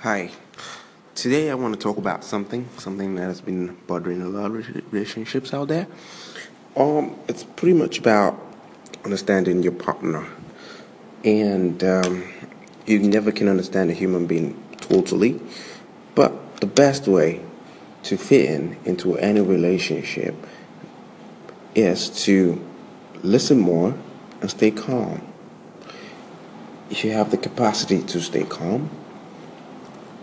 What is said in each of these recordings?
Hi. Today I want to talk about something, something that has been bothering a lot of relationships out there. Um, it's pretty much about understanding your partner, and um, you never can understand a human being totally. But the best way to fit in into any relationship is to listen more and stay calm. If you have the capacity to stay calm,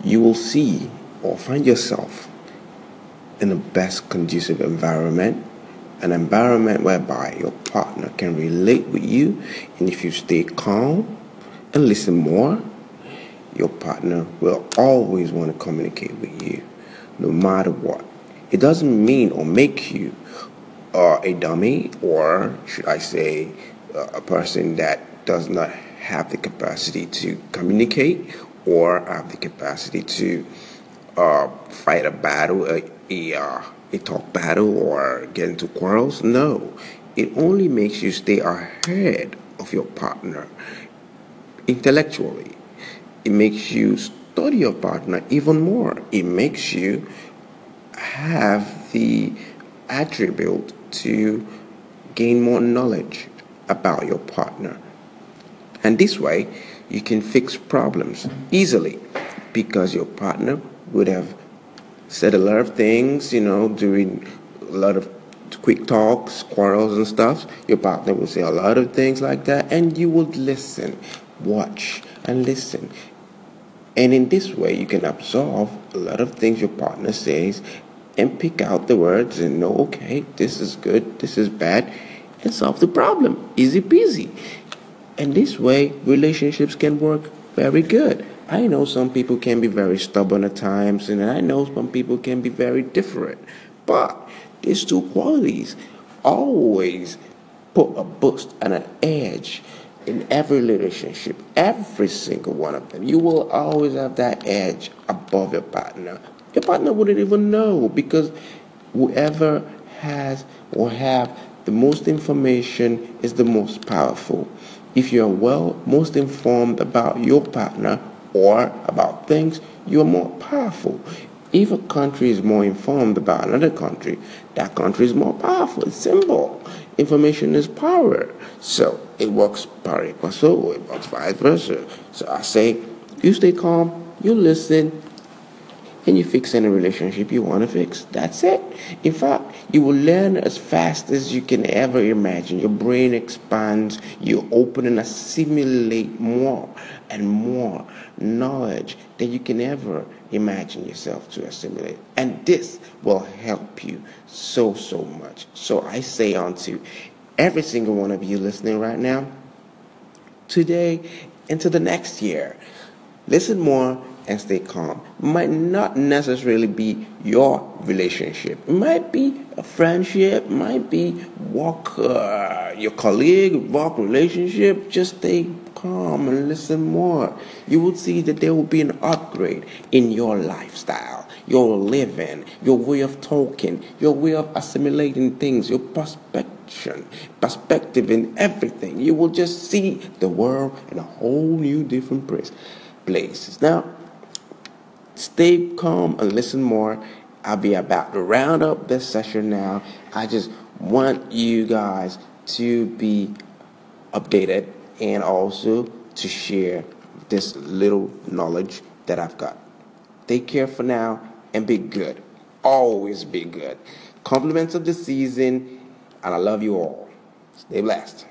you will see or find yourself in the best conducive environment, an environment whereby your partner can relate with you, and if you stay calm and listen more, your partner will always want to communicate with you, no matter what. It doesn't mean or make you uh, a dummy, or should I say, uh, a person that does not have the capacity to communicate or have the capacity to uh, fight a battle, a, a, uh, a talk battle, or get into quarrels. No, it only makes you stay ahead of your partner intellectually. It makes you study your partner even more. It makes you have the attribute to gain more knowledge about your partner. And this way, you can fix problems easily because your partner would have said a lot of things, you know, during a lot of quick talks, quarrels, and stuff. Your partner will say a lot of things like that, and you would listen, watch, and listen. And in this way, you can absorb a lot of things your partner says and pick out the words and know, okay, this is good, this is bad, and solve the problem. Easy peasy. And this way, relationships can work very good. I know some people can be very stubborn at times, and I know some people can be very different. But these two qualities always put a boost and an edge in every relationship, every single one of them. You will always have that edge above your partner. Your partner wouldn't even know because whoever has or have the most information is the most powerful. If you are well, most informed about your partner or about things, you are more powerful. If a country is more informed about another country, that country is more powerful. It's simple. Information is power. So it works pari passu, it works vice versa. So I say, you stay calm, you listen, and you fix any relationship you want to fix. That's it. In fact, you will learn as fast as you can ever imagine. Your brain expands, you open and assimilate more and more knowledge than you can ever imagine yourself to assimilate. And this will help you so, so much. So I say unto every single one of you listening right now, today into the next year, listen more and stay calm. Might not necessarily be your relationship. It might be a friendship, might be work, uh, your colleague, work relationship. Just stay calm and listen more. You will see that there will be an upgrade in your lifestyle, your living, your way of talking, your way of assimilating things, your perspective, perspective in everything. You will just see the world in a whole new different place. Places. Now, Stay calm and listen more. I'll be about to round up this session now. I just want you guys to be updated and also to share this little knowledge that I've got. Take care for now and be good. Always be good. Compliments of the season, and I love you all. Stay blessed.